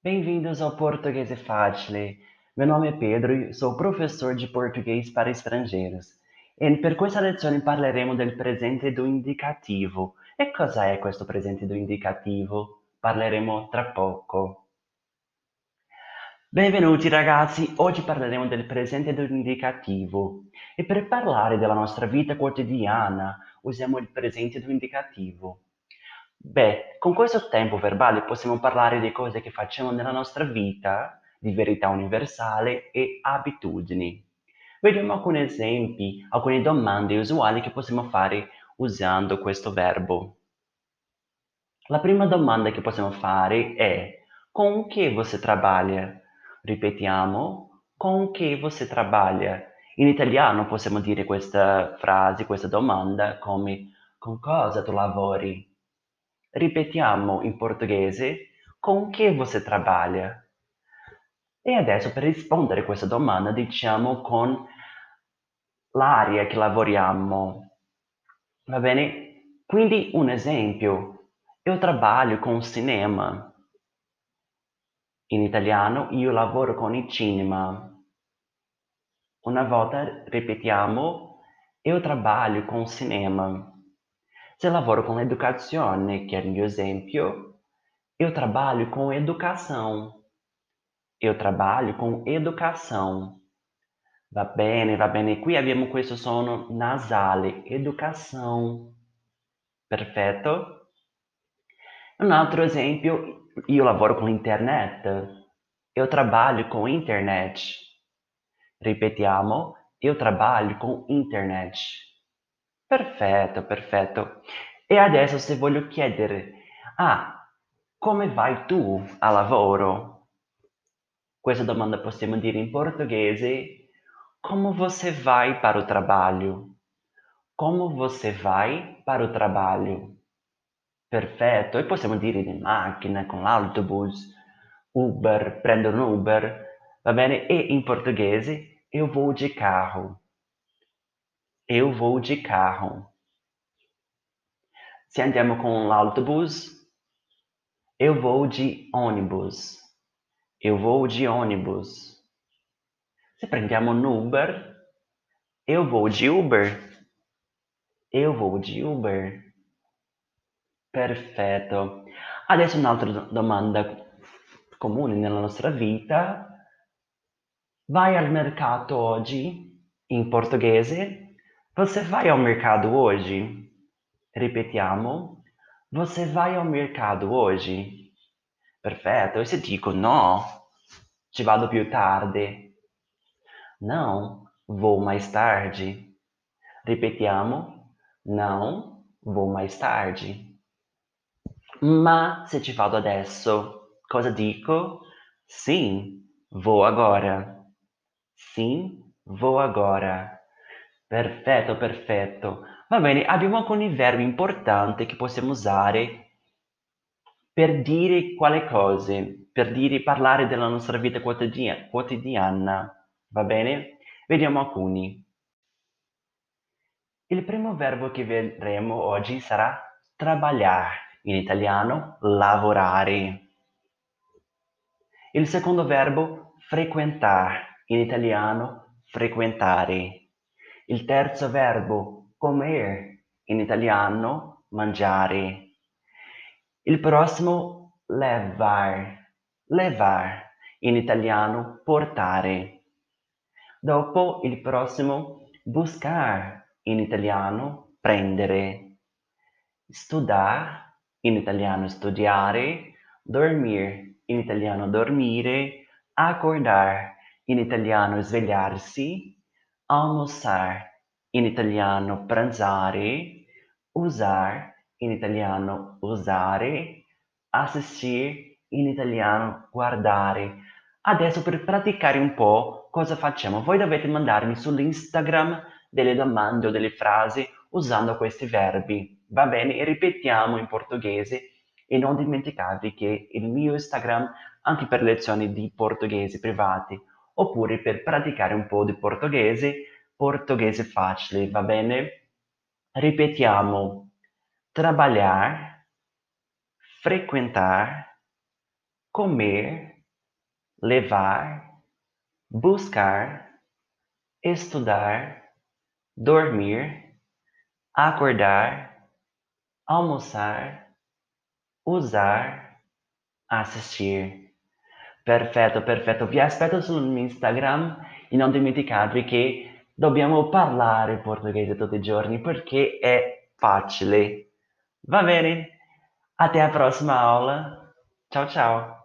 Bem-vindos ao Português é Fácil. Meu nome é Pedro e sou professor de português para estrangeiros. E per questa lezione parleremo del presente do indicativo. E cosa è questo presente do indicativo? Parleremo tra poco. Benvenuti ragazzi, oggi parleremo del presente do indicativo e per parlare della nostra vita quotidiana usiamo il presente do indicativo. Beh, con questo tempo verbale possiamo parlare di cose che facciamo nella nostra vita, di verità universale e abitudini. Vediamo alcuni esempi, alcune domande usuali che possiamo fare usando questo verbo. La prima domanda che possiamo fare è com que você trabalha? Ripetiamo, com que você trabalha? In italiano possiamo dire questa frase, questa domanda come con cosa tu lavori? Ripetiamo in portoghese con che você trabalha? E adesso per rispondere a questa domanda diciamo con l'area che lavoriamo. Va bene? Quindi un esempio. Io trabalho con cinema. In italiano io lavoro con il cinema. Una volta ripetiamo io trabalho con cinema. Se lavoro com educazione, que era o meu exemplo, eu trabalho com educação. Eu trabalho com educação. Va bene, va bene. Qui abbiamo questo suono nasale, educação. Perfetto? Un altro esempio, io lavoro con internet. Eu trabalho com internet. Ripetiamo, eu trabalho com internet. Perfetto, perfetto. E adesso se voglio chiedere, ah, come vai tu a lavoro? Questa domanda possiamo dire in portoghese, como você vai para o trabalho? Como você vai para o trabalho? Perfetto, e possiamo dire in macchina, con l'autobus, Uber, prendo un Uber, va bene? E in portoghese, eu vou de carro. Eu vou de carro. Se andiamo com l'autobus, eu vou de ônibus. Eu vou de ônibus. Se prendiamo un Uber, eu vou de Uber. Eu vou de Uber. Perfetto. Adesso un'altra domanda comune nella nostra vita. Vai al mercato oggi? In portoghese você vai ao mercado hoje? Ripetiamo. Você vai ao mercado hoje? Perfetto. E se dico no, ci vado più tardi. Não, vou mais tarde. Ripetiamo. Não, vou mais tarde. Ma se ci vado adesso, cosa dico? Sim, vou agora. Sim, vou agora. Perfetto, perfetto. Va bene, abbiamo alcuni verbi importanti che possiamo usare per dire quale cose, per dire, parlare della nostra vita quotidia- quotidiana. Va bene? Vediamo alcuni. Il primo verbo che vedremo oggi sarà trabalhar, in italiano lavorare. Il secondo verbo frequentar, in italiano frequentare. Il terzo verbo comer, in italiano mangiare. Il prossimo levar, levar, in italiano portare. Dopo il prossimo buscar, in italiano prendere. Studar, in italiano studiare. Dormir, in italiano dormire. Acordar, in italiano svegliarsi almoçar, in italiano pranzare, usar, in italiano usare, assistir, in italiano guardare. Adesso per praticare un po' cosa facciamo? Voi dovete mandarmi sull'Instagram delle domande o delle frasi usando questi verbi, va bene? E ripetiamo in portoghese e non dimenticatevi che il mio Instagram anche per lezioni di portoghese private oppure per praticare un po' di portoghese, portoghese facile, va bene? Ripetiamo, trabalhar, frequentar, comer, levar, buscar, estudar, dormir, acordar, almoçar, usar, assistir. Perfetto, perfetto. Vi aspetto mio Instagram e non dimenticatevi che dobbiamo parlare portoghese tutti i giorni perché è facile. Va bene? Até a próxima aula. Tchau, tchau.